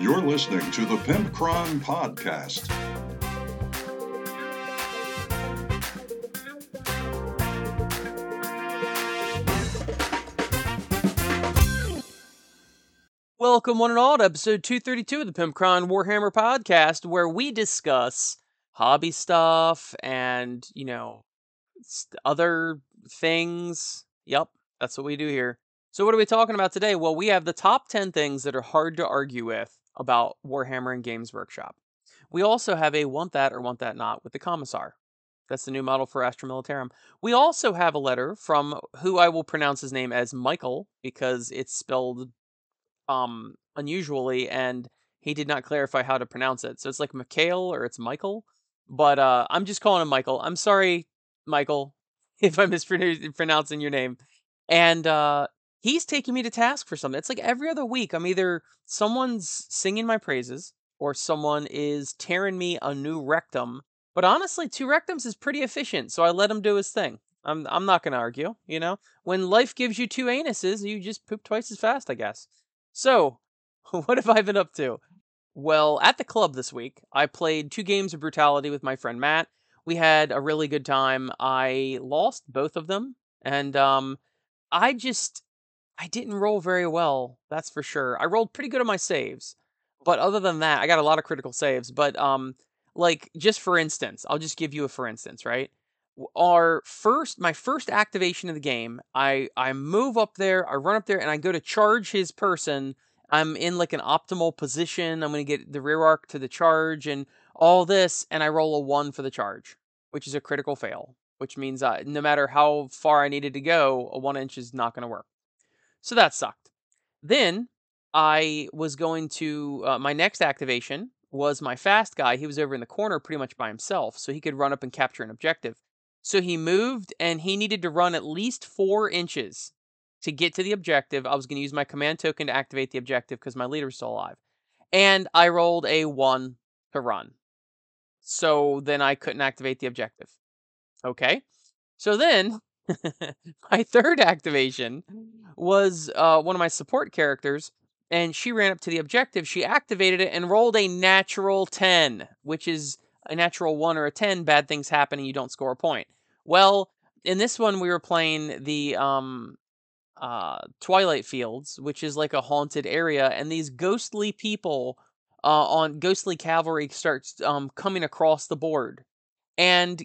You're listening to the Pimpcron Podcast. Welcome, one and all, to episode 232 of the Pimpcron Warhammer podcast, where we discuss hobby stuff and, you know, other things. Yep, that's what we do here. So, what are we talking about today? Well, we have the top 10 things that are hard to argue with about Warhammer and Games Workshop. We also have a want that or want that not with the Commissar. That's the new model for Astra Militarum. We also have a letter from who I will pronounce his name as Michael because it's spelled um unusually and he did not clarify how to pronounce it. So it's like Mikhail or it's Michael. But uh I'm just calling him Michael. I'm sorry, Michael, if I'm mispronouncing your name. And uh he's taking me to task for something. It's like every other week I'm either someone's singing my praises or someone is tearing me a new rectum. But honestly, two rectums is pretty efficient, so I let him do his thing. I'm I'm not gonna argue, you know? When life gives you two anuses, you just poop twice as fast, I guess. So, what have I been up to? Well, at the club this week, I played two games of brutality with my friend Matt. We had a really good time. I lost both of them, and um, I just I didn't roll very well. That's for sure. I rolled pretty good on my saves, but other than that, I got a lot of critical saves. But um, like just for instance, I'll just give you a for instance, right? our first my first activation of the game i i move up there i run up there and i go to charge his person i'm in like an optimal position i'm to get the rear arc to the charge and all this and i roll a one for the charge which is a critical fail which means uh, no matter how far i needed to go a one inch is not to work so that sucked then i was going to uh, my next activation was my fast guy he was over in the corner pretty much by himself so he could run up and capture an objective so he moved and he needed to run at least four inches to get to the objective. I was going to use my command token to activate the objective because my leader's still alive. And I rolled a one to run. So then I couldn't activate the objective. Okay. So then my third activation was uh, one of my support characters, and she ran up to the objective. She activated it and rolled a natural 10, which is a natural 1 or a 10, bad things happen and you don't score a point. Well, in this one we were playing the um uh Twilight Fields, which is like a haunted area and these ghostly people uh on ghostly cavalry starts um coming across the board. And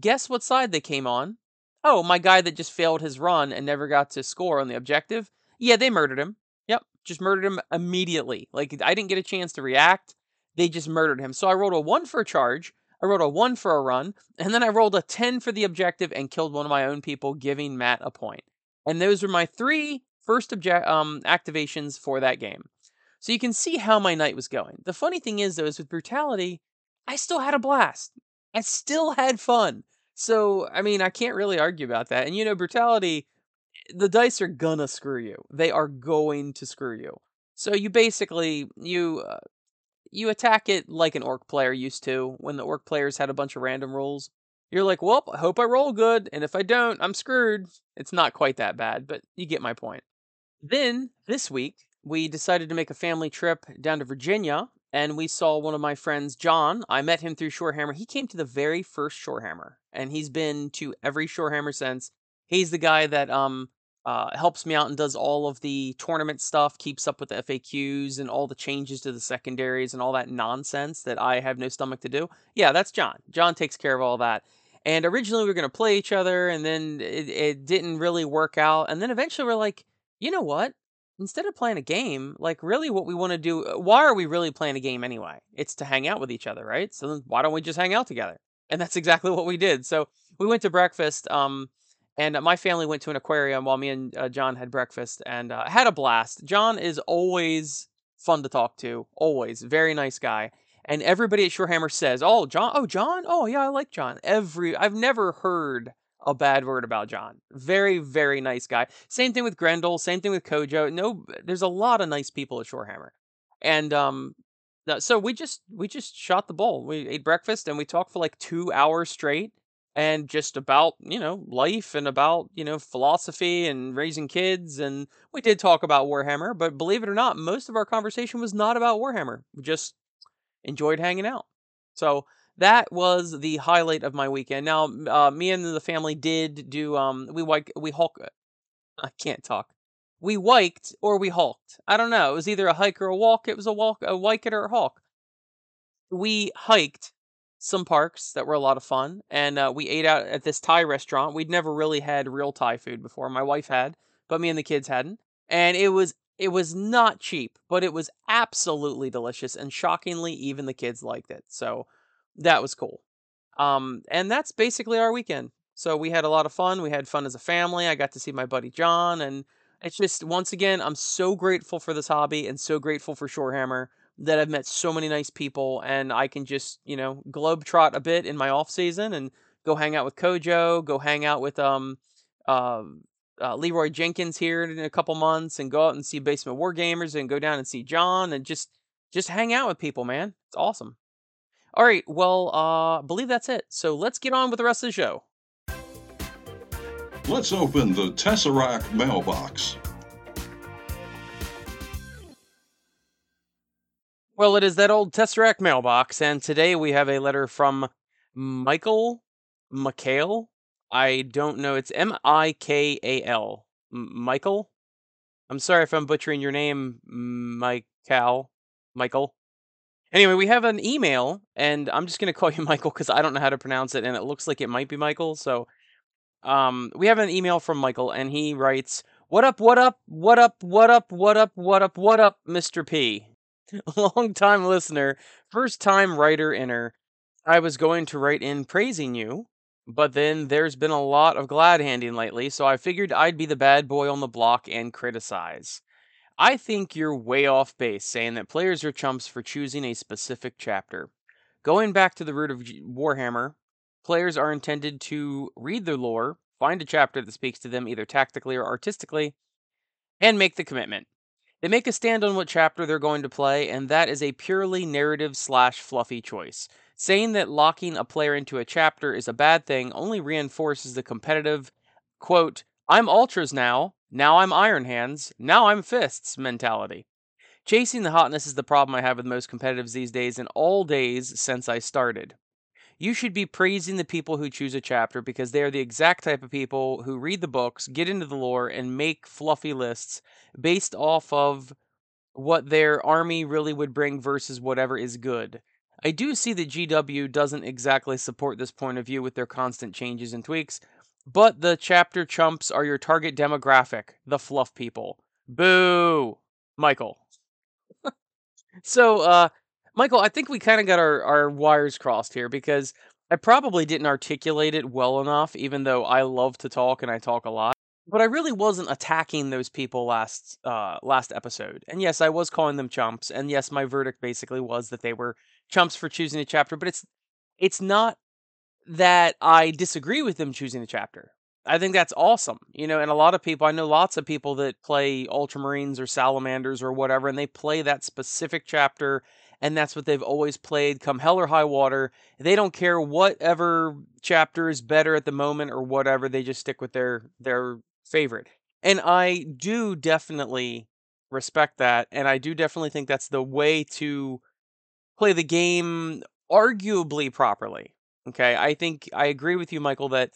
guess what side they came on? Oh, my guy that just failed his run and never got to score on the objective. Yeah, they murdered him. Yep, just murdered him immediately. Like I didn't get a chance to react they just murdered him. So I rolled a one for a charge, I rolled a one for a run, and then I rolled a 10 for the objective and killed one of my own people, giving Matt a point. And those were my three first object um, activations for that game. So you can see how my night was going. The funny thing is, though, is with brutality, I still had a blast. I still had fun. So, I mean, I can't really argue about that. And you know, brutality, the dice are gonna screw you. They are going to screw you. So you basically you uh, you attack it like an orc player used to when the orc players had a bunch of random rolls. You're like, well, I hope I roll good, and if I don't, I'm screwed. It's not quite that bad, but you get my point. Then, this week, we decided to make a family trip down to Virginia, and we saw one of my friends, John. I met him through Shorehammer. He came to the very first Shorehammer, and he's been to every Shorehammer since. He's the guy that um uh, helps me out and does all of the tournament stuff, keeps up with the FAQs and all the changes to the secondaries and all that nonsense that I have no stomach to do. Yeah, that's John. John takes care of all that. And originally we were going to play each other, and then it, it didn't really work out. And then eventually we're like, you know what? Instead of playing a game, like really what we want to do, uh, why are we really playing a game anyway? It's to hang out with each other, right? So then why don't we just hang out together? And that's exactly what we did. So we went to breakfast. Um, and uh, my family went to an aquarium while me and uh, John had breakfast and uh, had a blast. John is always fun to talk to, always very nice guy. And everybody at Shorehammer says, "Oh, John, oh John, oh yeah, I like John." Every I've never heard a bad word about John. Very very nice guy. Same thing with Grendel. Same thing with Kojo. No, there's a lot of nice people at Shorehammer. And um, so we just we just shot the bull. We ate breakfast and we talked for like two hours straight and just about, you know, life and about, you know, philosophy and raising kids. And we did talk about Warhammer, but believe it or not, most of our conversation was not about Warhammer. We just enjoyed hanging out. So that was the highlight of my weekend. Now, uh, me and the family did do, um, we like, we hulk, I can't talk. We wiked or we hulked. I don't know. It was either a hike or a walk. It was a walk, a wike or a hulk. We hiked some parks that were a lot of fun, and uh, we ate out at this Thai restaurant. We'd never really had real Thai food before. My wife had, but me and the kids hadn't, and it was it was not cheap, but it was absolutely delicious, and shockingly, even the kids liked it. So that was cool. Um, and that's basically our weekend. So we had a lot of fun. We had fun as a family. I got to see my buddy John, and it's just once again, I'm so grateful for this hobby and so grateful for Shorehammer that I've met so many nice people and I can just, you know, globetrot a bit in my off season and go hang out with Kojo, go hang out with um uh, uh, Leroy Jenkins here in a couple months and go out and see Basement War Gamers and go down and see John and just just hang out with people, man. It's awesome. All right, well, uh, I believe that's it. So let's get on with the rest of the show. Let's open the Tesseract mailbox. Well, it is that old Tesseract mailbox, and today we have a letter from Michael McHale. I don't know. It's M I K A L. Michael? I'm sorry if I'm butchering your name, Michael. Michael. Anyway, we have an email, and I'm just going to call you Michael because I don't know how to pronounce it, and it looks like it might be Michael. So, um, we have an email from Michael, and he writes, "What up? What up? What up? What up? What up? What up? What up, Mr. P?" long time listener, first time writer inner. I was going to write in praising you, but then there's been a lot of glad handing lately, so I figured I'd be the bad boy on the block and criticize. I think you're way off base saying that players are chumps for choosing a specific chapter. Going back to the root of Warhammer, players are intended to read the lore, find a chapter that speaks to them either tactically or artistically, and make the commitment. They make a stand on what chapter they're going to play, and that is a purely narrative slash fluffy choice. Saying that locking a player into a chapter is a bad thing only reinforces the competitive, quote, I'm ultras now, now I'm iron hands, now I'm fists mentality. Chasing the hotness is the problem I have with most competitives these days and all days since I started. You should be praising the people who choose a chapter because they are the exact type of people who read the books, get into the lore, and make fluffy lists based off of what their army really would bring versus whatever is good. I do see that GW doesn't exactly support this point of view with their constant changes and tweaks, but the chapter chumps are your target demographic, the fluff people. Boo! Michael. so, uh, Michael, I think we kind of got our, our wires crossed here because I probably didn't articulate it well enough, even though I love to talk and I talk a lot. But I really wasn't attacking those people last uh, last episode. And yes, I was calling them chumps. And yes, my verdict basically was that they were chumps for choosing a chapter. But it's it's not that I disagree with them choosing the chapter. I think that's awesome. You know, and a lot of people, I know lots of people that play Ultramarines or Salamanders or whatever, and they play that specific chapter and that's what they've always played come hell or high water. They don't care whatever chapter is better at the moment or whatever, they just stick with their their favorite. And I do definitely respect that and I do definitely think that's the way to play the game arguably properly. Okay? I think I agree with you Michael that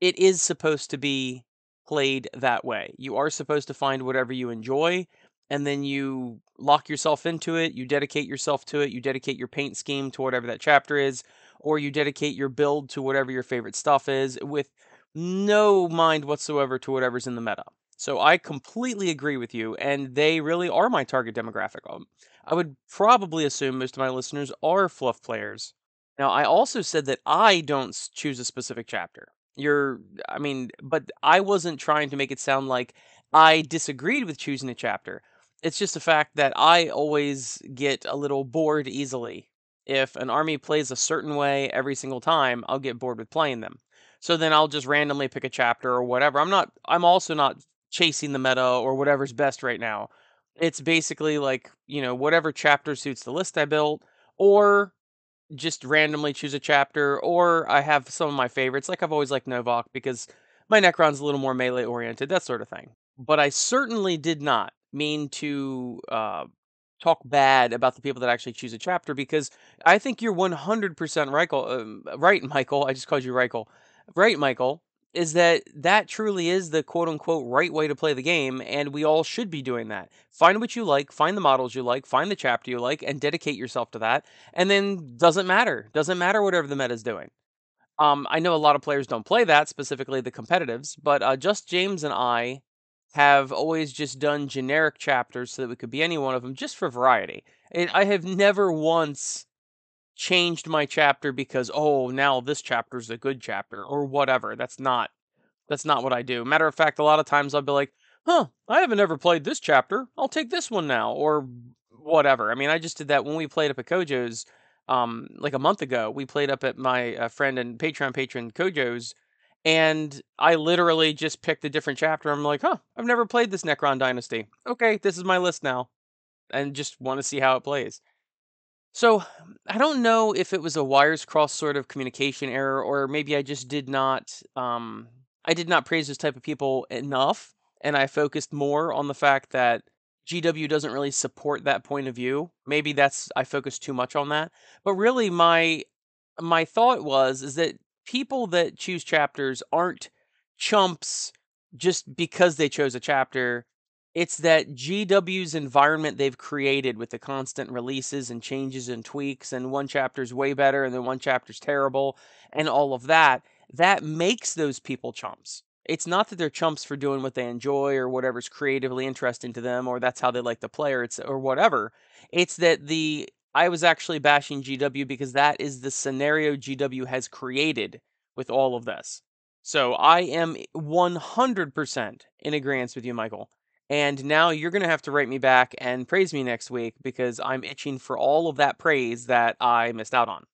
it is supposed to be played that way. You are supposed to find whatever you enjoy and then you lock yourself into it, you dedicate yourself to it, you dedicate your paint scheme to whatever that chapter is, or you dedicate your build to whatever your favorite stuff is with no mind whatsoever to whatever's in the meta. So I completely agree with you, and they really are my target demographic. Um, I would probably assume most of my listeners are fluff players. Now, I also said that I don't choose a specific chapter. You're, I mean, but I wasn't trying to make it sound like I disagreed with choosing a chapter. It's just the fact that I always get a little bored easily. If an army plays a certain way every single time, I'll get bored with playing them. So then I'll just randomly pick a chapter or whatever. I'm not I'm also not chasing the meta or whatever's best right now. It's basically like, you know, whatever chapter suits the list I built or just randomly choose a chapter, or I have some of my favorites. Like I've always liked Novokh because my Necron's a little more melee oriented, that sort of thing. But I certainly did not mean to uh, talk bad about the people that actually choose a chapter because I think you're 100% right, um, right, Michael. I just called you Reichel. Right, Michael is that that truly is the quote unquote right way to play the game, and we all should be doing that. Find what you like, find the models you like, find the chapter you like, and dedicate yourself to that. And then doesn't matter. Doesn't matter whatever the meta is doing. Um, I know a lot of players don't play that, specifically the competitives, but uh, just James and I have always just done generic chapters so that we could be any one of them just for variety. And I have never once changed my chapter because oh now this chapter is a good chapter or whatever. That's not that's not what I do. Matter of fact, a lot of times I'll be like, huh, I haven't ever played this chapter. I'll take this one now or whatever. I mean, I just did that when we played up at Kojo's um like a month ago. We played up at my uh, friend and Patreon patron Kojo's and I literally just picked a different chapter. I'm like, huh, I've never played this Necron Dynasty. Okay, this is my list now. And just want to see how it plays. So I don't know if it was a wires cross sort of communication error, or maybe I just did not um, I did not praise this type of people enough, and I focused more on the fact that GW doesn't really support that point of view. Maybe that's I focused too much on that. But really my my thought was is that people that choose chapters aren't chumps just because they chose a chapter. It's that GW's environment they've created with the constant releases and changes and tweaks, and one chapter's way better and then one chapter's terrible, and all of that, that makes those people chumps. It's not that they're chumps for doing what they enjoy or whatever's creatively interesting to them or that's how they like to play or it's or whatever. It's that the I was actually bashing GW because that is the scenario GW has created with all of this. So I am 100% in agreement with you, Michael. And now you're going to have to write me back and praise me next week because I'm itching for all of that praise that I missed out on.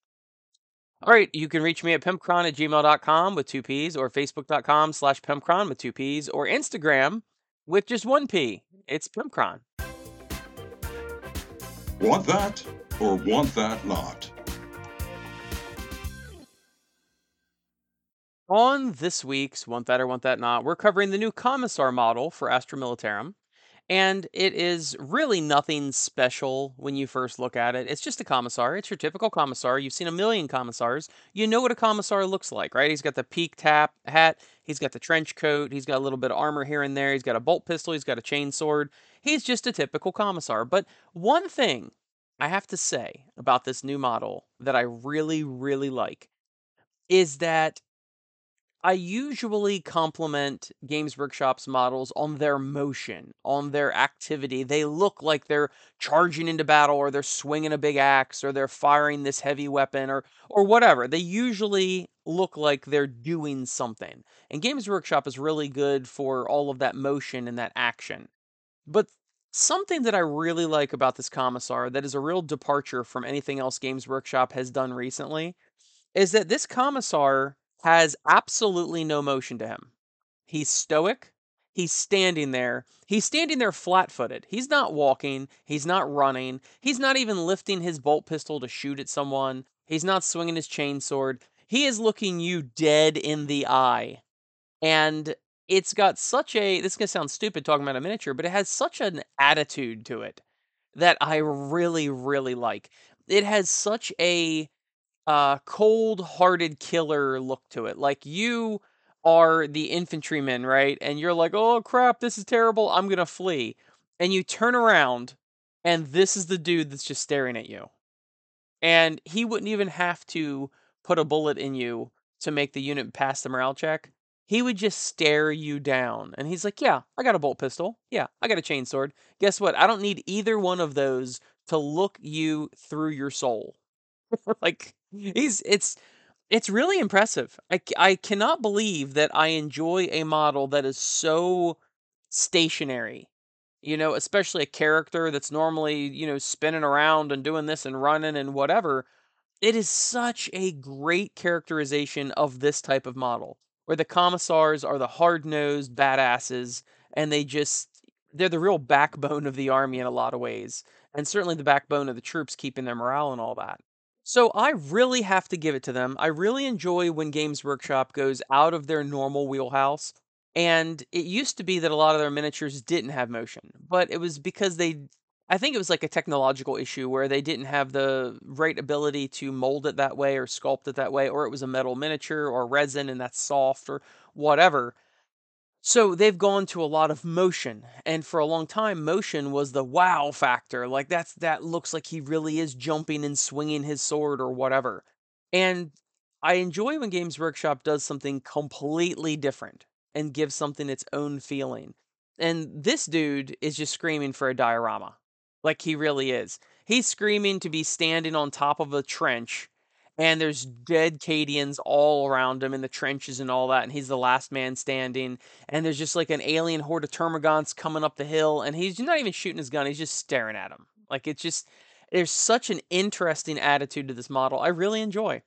All right, you can reach me at pimpcron at gmail.com with two P's or facebook.com slash pimpcron with two P's or Instagram with just one P. It's pimpcron. Want that or want that not? On this week's Want That or Want That Not, we're covering the new Commissar model for Astra Militarum. And it is really nothing special when you first look at it. It's just a commissar. It's your typical commissar. You've seen a million commissars. You know what a commissar looks like, right? He's got the peak tap hat. He's got the trench coat. He's got a little bit of armor here and there. He's got a bolt pistol. He's got a chain sword. He's just a typical commissar. But one thing I have to say about this new model that I really, really like is that I usually compliment Games Workshop's models on their motion, on their activity. They look like they're charging into battle or they're swinging a big axe or they're firing this heavy weapon or or whatever. They usually look like they're doing something. And Games Workshop is really good for all of that motion and that action. But something that I really like about this commissar that is a real departure from anything else Games Workshop has done recently is that this commissar has absolutely no motion to him. He's stoic. He's standing there. He's standing there flat footed. He's not walking. He's not running. He's not even lifting his bolt pistol to shoot at someone. He's not swinging his chainsword. He is looking you dead in the eye. And it's got such a, this is going to sound stupid talking about a miniature, but it has such an attitude to it that I really, really like. It has such a uh, cold-hearted killer look to it. Like you are the infantryman, right? And you're like, "Oh crap, this is terrible. I'm going to flee." And you turn around and this is the dude that's just staring at you. And he wouldn't even have to put a bullet in you to make the unit pass the morale check. He would just stare you down. And he's like, Yeah, I got a bolt pistol. Yeah, I got a chainsword. Guess what? I don't need either one of those to look you through your soul. like He's it's it's really impressive. I, I cannot believe that I enjoy a model that is so stationary. You know, especially a character that's normally, you know, spinning around and doing this and running and whatever. It is such a great characterization of this type of model where the commissars are the hard-nosed badasses and they just they're the real backbone of the army in a lot of ways and certainly the backbone of the troops keeping their morale and all that. So I really have to give it to them. I really enjoy when Games Workshop goes out of their normal wheelhouse. And it used to be that a lot of their miniatures didn't have motion, but it was because they I think it was like a technological issue where they didn't have the right ability to mold it that way or sculpt it that way, or it was a metal miniature or resin and that's soft or whatever. So they've gone to a lot of motion, and for a long time, motion was the wow factor. Like that's that looks like he really is jumping and swinging his sword or whatever. And I enjoy when Games Workshop does something completely different and gives something its own feeling. And this dude is just screaming for a diorama. Like he really is. He's screaming to be standing on top of a trench and there's dead Cadians all around him in the trenches and all that, and he's the last man standing. And there's just like an alien horde of termagants coming up the hill, and he's not even shooting his gun; he's just staring at him. Like it's just there's such an interesting attitude to this model. I really enjoy.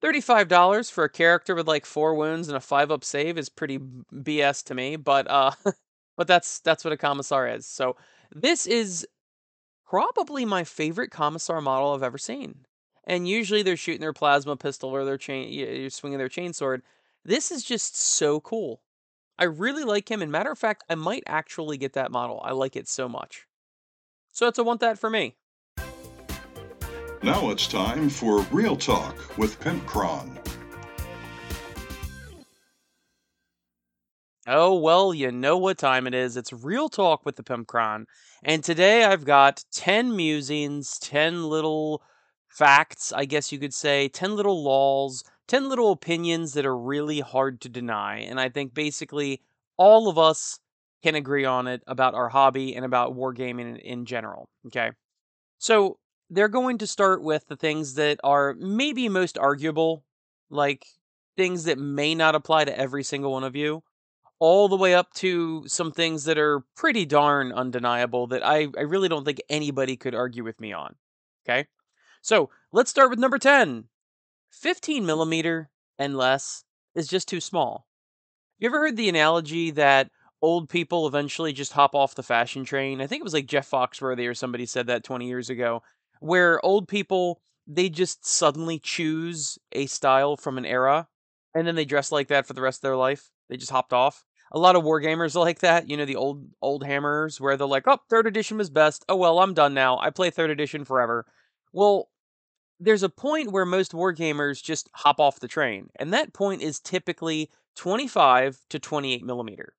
Thirty-five dollars for a character with like four wounds and a five-up save is pretty BS to me, but uh, but that's that's what a commissar is. So this is probably my favorite commissar model I've ever seen and usually they're shooting their plasma pistol or their chain, you're swinging their chainsword. This is just so cool. I really like him, and matter of fact, I might actually get that model. I like it so much. So it's a want that for me. Now it's time for Real Talk with Pimpcron. Oh, well, you know what time it is. It's Real Talk with the Pimpcron. And today I've got 10 musings, 10 little facts, I guess you could say, 10 little laws, 10 little opinions that are really hard to deny. And I think basically all of us can agree on it about our hobby and about wargaming in, general. Okay. So they're going to start with the things that are maybe most arguable, like things that may not apply to every single one of you, all the way up to some things that are pretty darn undeniable that I, I really don't think anybody could argue with me on. Okay. So let's start with number 10. 15 millimeter and less is just too small. You ever heard the analogy that old people eventually just hop off the fashion train? I think it was like Jeff Foxworthy or somebody said that 20 years ago, where old people, they just suddenly choose a style from an era and then they dress like that for the rest of their life. They just hopped off. A lot of wargamers are like that, you know, the old old hammers where they're like, "Oh, third edition was best. Oh well, I'm done now. I play third edition forever." Well, there's a point where most wargamers just hop off the train, and that point is typically 25 to 28 millimeter.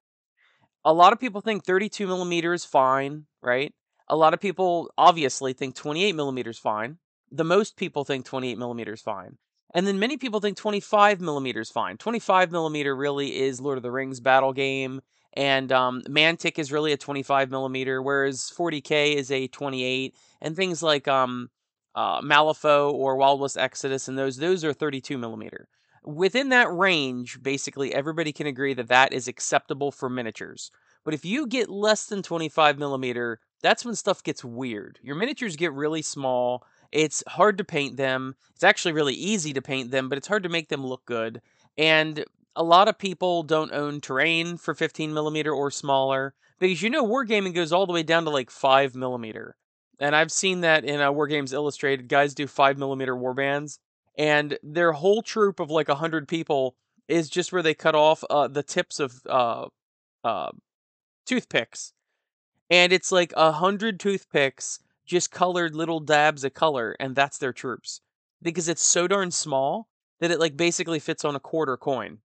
A lot of people think 32 millimeter is fine, right? A lot of people obviously think 28 millimeter is fine. The most people think 28 millimeter is fine. And then many people think 25 millimeter is fine. 25 millimeter really is Lord of the Rings battle game, and um, Mantic is really a 25 millimeter, whereas 40k is a 28, and things like um, uh, Malifaux or Wild West Exodus, and those those are 32 millimeter. Within that range, basically everybody can agree that that is acceptable for miniatures. But if you get less than 25 millimeter, that's when stuff gets weird. Your miniatures get really small. It's hard to paint them. It's actually really easy to paint them, but it's hard to make them look good. And a lot of people don't own terrain for 15 millimeter or smaller because you know wargaming goes all the way down to like 5 millimeter. And I've seen that in uh, War Games Illustrated. Guys do five millimeter war bands, and their whole troop of like a hundred people is just where they cut off uh, the tips of uh, uh, toothpicks, and it's like a hundred toothpicks just colored little dabs of color, and that's their troops because it's so darn small that it like basically fits on a quarter coin.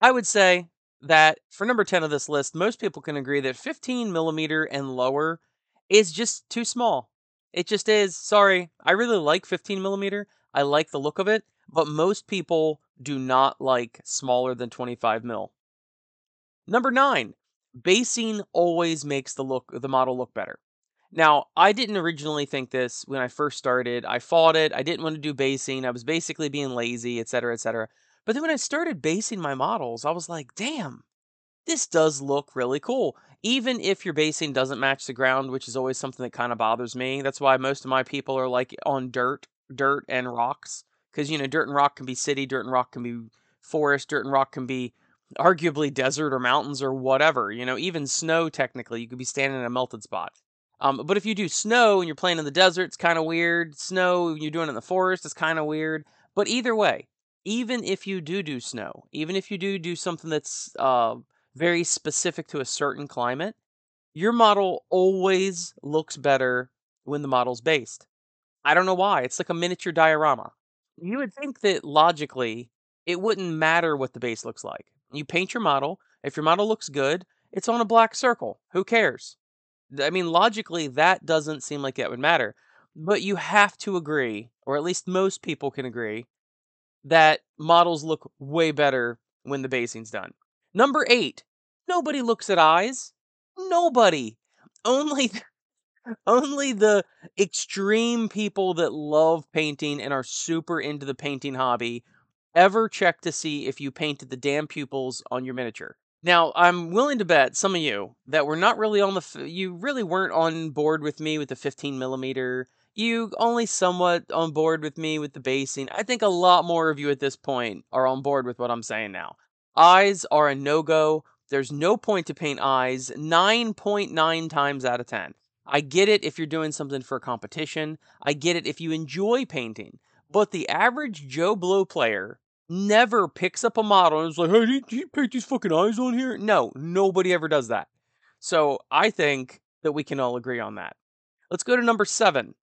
I would say that for number 10 of this list, most people can agree that 15 millimeter and lower is just too small. It just is. Sorry. I really like 15 millimeter. I like the look of it, but most people do not like smaller than 25 mil. Number nine, basing always makes the look the model look better. Now, I didn't originally think this when I first started. I fought it. I didn't want to do basing. I was basically being lazy, etc., etc. But then when I started basing my models, I was like, damn, this does look really cool even if your basing doesn't match the ground, which is always something that kind of bothers me. That's why most of my people are like on dirt, dirt and rocks, because you know dirt and rock can be city, dirt and rock can be forest, dirt and rock can be arguably desert or mountains or whatever. You know, even snow technically, you could be standing in a melted spot. Um, but if you do snow and you're playing in the desert, it's kind of weird. Snow, you're doing it in the forest, it's kind of weird. But either way, even if you do do snow, even if you do do something that's uh, very specific to a certain climate, your model always looks better when the model's based. I don't know why. It's like a miniature diorama. You would think that logically it wouldn't matter what the base looks like. You paint your model. If your model looks good, it's on a black circle. Who cares? I mean, logically, that doesn't seem like it would matter. But you have to agree, or at least most people can agree, that models look way better when the basing's done. Number eight, nobody looks at eyes. Nobody. Only only the extreme people that love painting and are super into the painting hobby ever check to see if you painted the damn pupils on your miniature. Now, I'm willing to bet some of you that were not really on the, f- you really weren't on board with me with the 15 millimeter. You only somewhat on board with me with the basing. I think a lot more of you at this point are on board with what I'm saying now. Eyes are a no go. There's no point to paint eyes 9.9 times out of 10. I get it if you're doing something for a competition. I get it if you enjoy painting. But the average Joe Blow player never picks up a model and is like, hey, did you paint these fucking eyes on here? No, nobody ever does that. So I think that we can all agree on that. Let's go to number seven.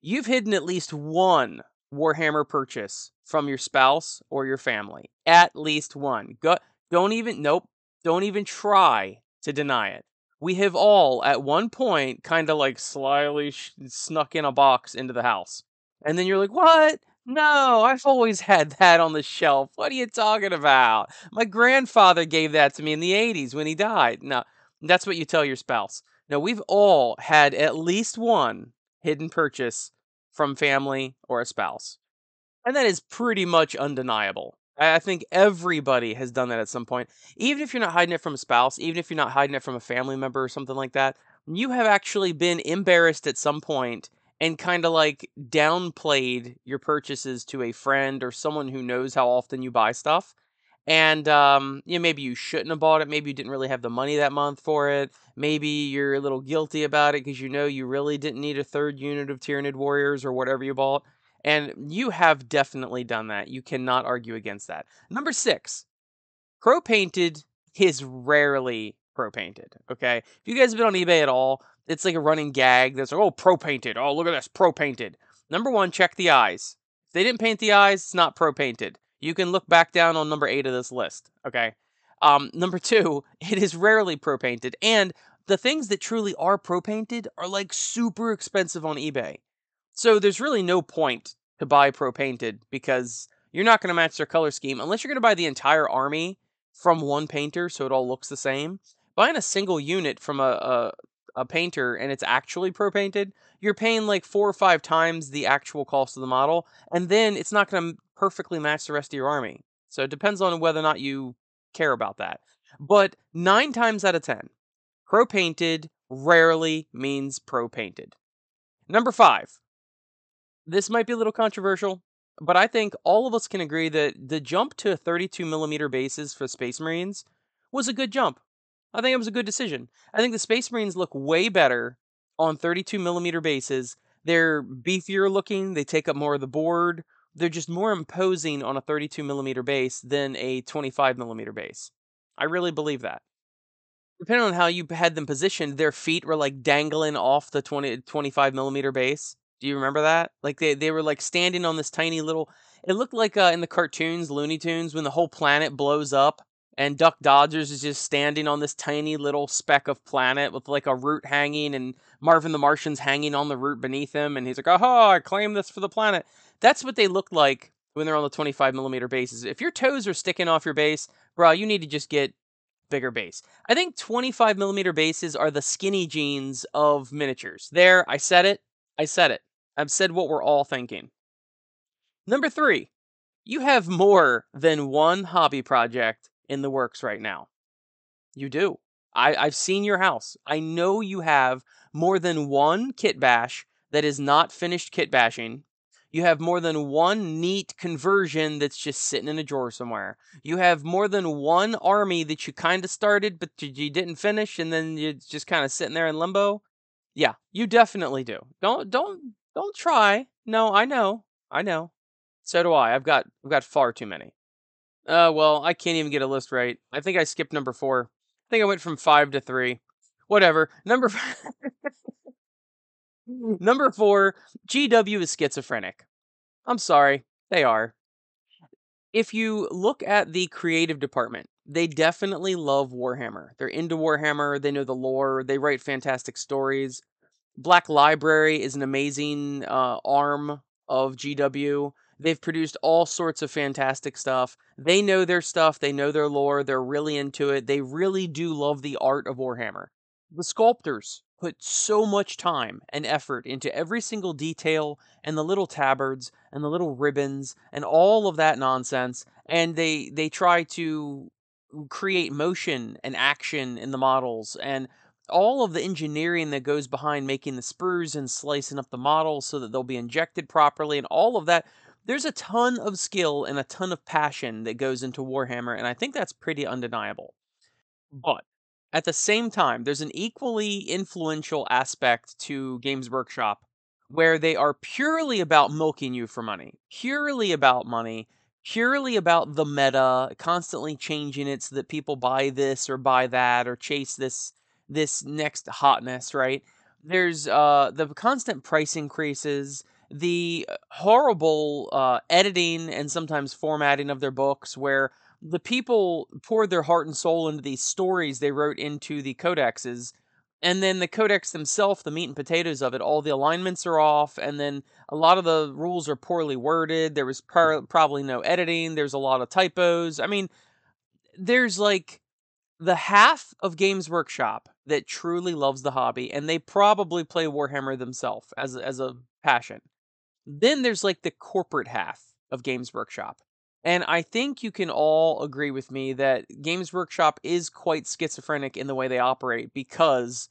You've hidden at least one Warhammer purchase from your spouse or your family. At least one. Go, don't even, nope, don't even try to deny it. We have all, at one point, kind of like slyly sh- snuck in a box into the house. And then you're like, what? No, I've always had that on the shelf. What are you talking about? My grandfather gave that to me in the 80s when he died. No, that's what you tell your spouse. No, we've all had at least one hidden purchase from family or a spouse. And that is pretty much undeniable. I think everybody has done that at some point. Even if you're not hiding it from a spouse, even if you're not hiding it from a family member or something like that, you have actually been embarrassed at some point and kind of like downplayed your purchases to a friend or someone who knows how often you buy stuff. And um, you know, maybe you shouldn't have bought it. Maybe you didn't really have the money that month for it. Maybe you're a little guilty about it because you know you really didn't need a third unit of Tyranid Warriors or whatever you bought. And you have definitely done that. You cannot argue against that. Number six, Pro Painted is rarely Pro Painted. Okay. If you guys have been on eBay at all, it's like a running gag that's like, oh, Pro Painted. Oh, look at this, Pro Painted. Number one, check the eyes. If they didn't paint the eyes, it's not Pro Painted. You can look back down on number eight of this list. Okay. Um, number two, it is rarely Pro Painted. And the things that truly are Pro Painted are like super expensive on eBay. So there's really no point to buy Pro Painted because you're not going to match their color scheme unless you're going to buy the entire army from one painter so it all looks the same. Buying a single unit from a, a, a painter and it's actually Pro Painted, you're paying like four or five times the actual cost of the model, and then it's not going to perfectly match the rest of your army. So it depends on whether or not you care about that. But nine times out of ten, Pro Painted rarely means Pro Painted. Number five, this might be a little controversial, but I think all of us can agree that the jump to 32 millimeter bases for Space Marines was a good jump. I think it was a good decision. I think the Space Marines look way better on 32 millimeter bases. They're beefier looking. They take up more of the board. They're just more imposing on a 32 millimeter base than a 25 millimeter base. I really believe that. Depending on how you had them positioned, their feet were like dangling off the 20, 25 millimeter base. Do you remember that? Like they, they were like standing on this tiny little. It looked like uh, in the cartoons, Looney Tunes, when the whole planet blows up and Duck Dodgers is just standing on this tiny little speck of planet with like a root hanging, and Marvin the Martian's hanging on the root beneath him, and he's like, "Oh, I claim this for the planet." That's what they look like when they're on the 25 millimeter bases. If your toes are sticking off your base, bro, you need to just get bigger base. I think 25 millimeter bases are the skinny jeans of miniatures. There, I said it. I said it. I've said what we're all thinking. Number three, you have more than one hobby project in the works right now. You do. I, I've seen your house. I know you have more than one kit bash that is not finished kit bashing. You have more than one neat conversion that's just sitting in a drawer somewhere. You have more than one army that you kind of started, but you didn't finish, and then you're just kind of sitting there in limbo. Yeah, you definitely do. Don't don't don't try. No, I know. I know. So do I. I've got I've got far too many. Uh well, I can't even get a list right. I think I skipped number 4. I think I went from 5 to 3. Whatever. Number Number 4, GW is schizophrenic. I'm sorry. They are. If you look at the creative department, they definitely love Warhammer. They're into Warhammer, they know the lore, they write fantastic stories. Black Library is an amazing uh, arm of GW. They've produced all sorts of fantastic stuff. They know their stuff, they know their lore, they're really into it. They really do love the art of Warhammer. The sculptors put so much time and effort into every single detail and the little tabards and the little ribbons and all of that nonsense and they they try to create motion and action in the models and all of the engineering that goes behind making the sprues and slicing up the models so that they'll be injected properly and all of that there's a ton of skill and a ton of passion that goes into warhammer and i think that's pretty undeniable. But at the same time, there's an equally influential aspect to Games Workshop where they are purely about milking you for money, purely about money, purely about the meta, constantly changing it so that people buy this or buy that or chase this this next hotness, right? There's uh the constant price increases, the horrible uh, editing and sometimes formatting of their books where the people poured their heart and soul into these stories they wrote into the codexes and then the codex themselves the meat and potatoes of it all the alignments are off and then a lot of the rules are poorly worded there was probably no editing there's a lot of typos. I mean there's like the half of games workshop that truly loves the hobby and they probably play warhammer themselves as, as a passion then there's like the corporate half of games workshop and I think you can all agree with me that Games Workshop is quite schizophrenic in the way they operate because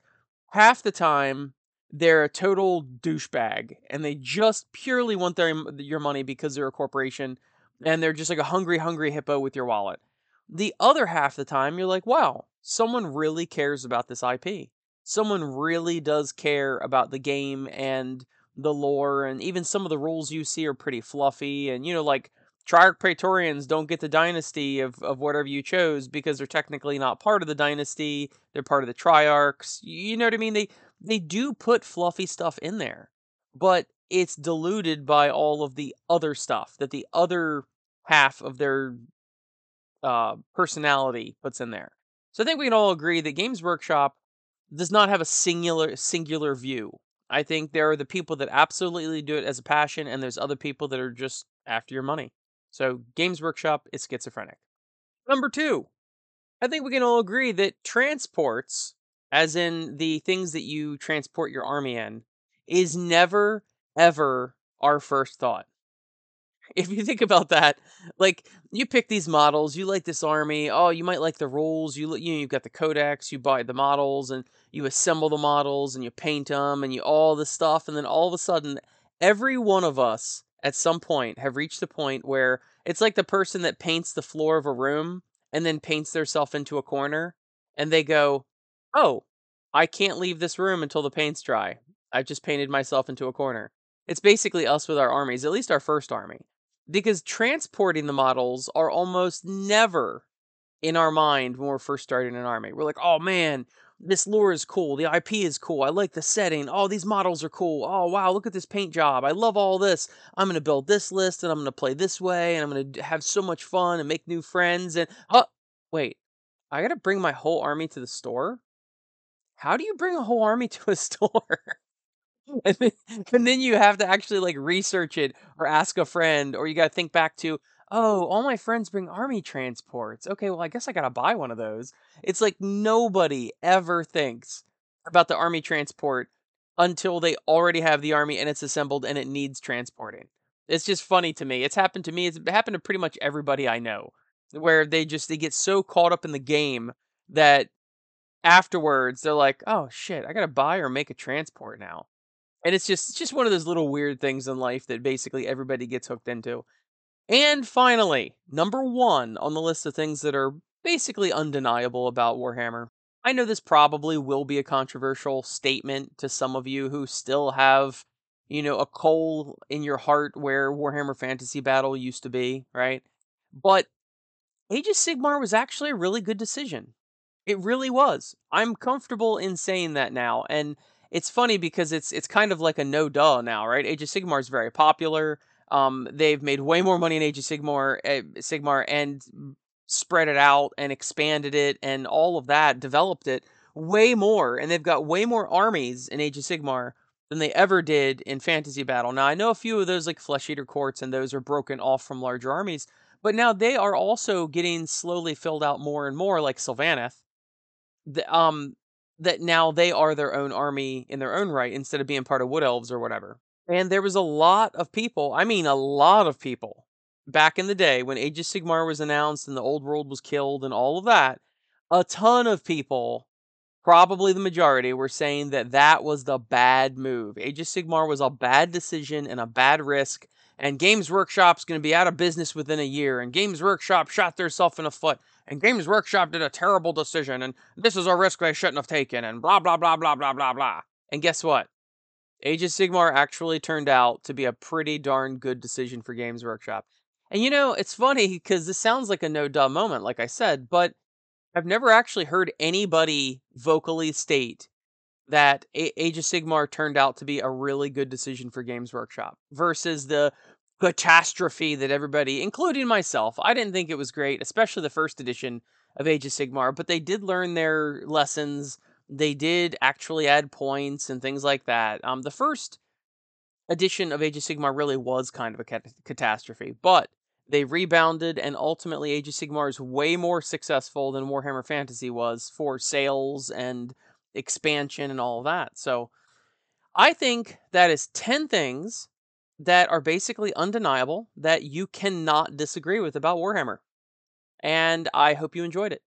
half the time they're a total douchebag and they just purely want their your money because they're a corporation and they're just like a hungry hungry hippo with your wallet. The other half the time you're like, "Wow, someone really cares about this IP. Someone really does care about the game and the lore and even some of the rules you see are pretty fluffy and you know like Triarch Praetorians don't get the dynasty of, of whatever you chose because they're technically not part of the dynasty. They're part of the Triarchs. You know what I mean? They they do put fluffy stuff in there, but it's diluted by all of the other stuff that the other half of their uh, personality puts in there. So I think we can all agree that Games Workshop does not have a singular singular view. I think there are the people that absolutely do it as a passion, and there's other people that are just after your money. So, Games Workshop is schizophrenic. Number two, I think we can all agree that transports, as in the things that you transport your army in, is never, ever our first thought. If you think about that, like you pick these models, you like this army. Oh, you might like the rules. You you know, you've got the codex. You buy the models and you assemble the models and you paint them and you all this stuff. And then all of a sudden, every one of us at some point have reached the point where it's like the person that paints the floor of a room and then paints themselves into a corner and they go, "Oh, I can't leave this room until the paint's dry. I've just painted myself into a corner." It's basically us with our armies, at least our first army. Because transporting the models are almost never in our mind when we're first starting an army. We're like, "Oh man, this lore is cool. The IP is cool. I like the setting. Oh, these models are cool. Oh, wow, look at this paint job. I love all this. I'm going to build this list and I'm going to play this way and I'm going to have so much fun and make new friends. And, oh, wait, I got to bring my whole army to the store? How do you bring a whole army to a store? and, then, and then you have to actually like research it or ask a friend or you got to think back to oh, all my friends bring army transports. Okay, well, I guess I gotta buy one of those. It's like nobody ever thinks about the army transport until they already have the army and it's assembled and it needs transporting. It's just funny to me. It's happened to me. It's happened to pretty much everybody I know, where they just they get so caught up in the game that afterwards they're like, "Oh shit, I gotta buy or make a transport now." And it's just just one of those little weird things in life that basically everybody gets hooked into. And finally, number one on the list of things that are basically undeniable about Warhammer I know this probably will be a controversial statement to some of you who still have, you know, a coal in your heart where Warhammer Fantasy Battle used to be, right? But Age of Sigmar was actually a really good decision. It really was. I'm comfortable in saying that now, and it's funny because it's it's kind of like a no duh now, right? Age of Sigmar is very popular. Um, they've made way more money in Age of Sigmar, uh, Sigmar, and spread it out and expanded it and all of that, developed it way more, and they've got way more armies in Age of Sigmar than they ever did in Fantasy Battle. Now I know a few of those like Flesh Eater courts and those are broken off from larger armies, but now they are also getting slowly filled out more and more, like Sylvaneth. The, um, that now they are their own army in their own right instead of being part of Wood Elves or whatever. And there was a lot of people, I mean, a lot of people back in the day when Age of Sigmar was announced and the old world was killed and all of that, a ton of people, probably the majority, were saying that that was the bad move. Age of Sigmar was a bad decision and a bad risk, and Games Workshop's going to be out of business within a year, and Games Workshop shot themselves in the foot, and Games Workshop did a terrible decision, and this is a risk they shouldn't have taken, and blah, blah, blah, blah, blah, blah, blah. And guess what? Age of Sigmar actually turned out to be a pretty darn good decision for Games Workshop. And you know, it's funny because this sounds like a no duh moment, like I said, but I've never actually heard anybody vocally state that Age of Sigmar turned out to be a really good decision for Games Workshop versus the catastrophe that everybody, including myself, I didn't think it was great, especially the first edition of Age of Sigmar, but they did learn their lessons. They did actually add points and things like that. Um, the first edition of Age of Sigmar really was kind of a cat- catastrophe, but they rebounded, and ultimately, Age of Sigmar is way more successful than Warhammer Fantasy was for sales and expansion and all of that. So, I think that is 10 things that are basically undeniable that you cannot disagree with about Warhammer. And I hope you enjoyed it.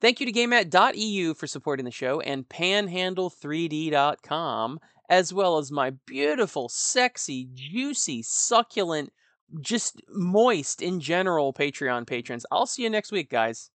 Thank you to GameMat.eu for supporting the show and Panhandle3D.com as well as my beautiful, sexy, juicy, succulent, just moist in general Patreon patrons. I'll see you next week, guys.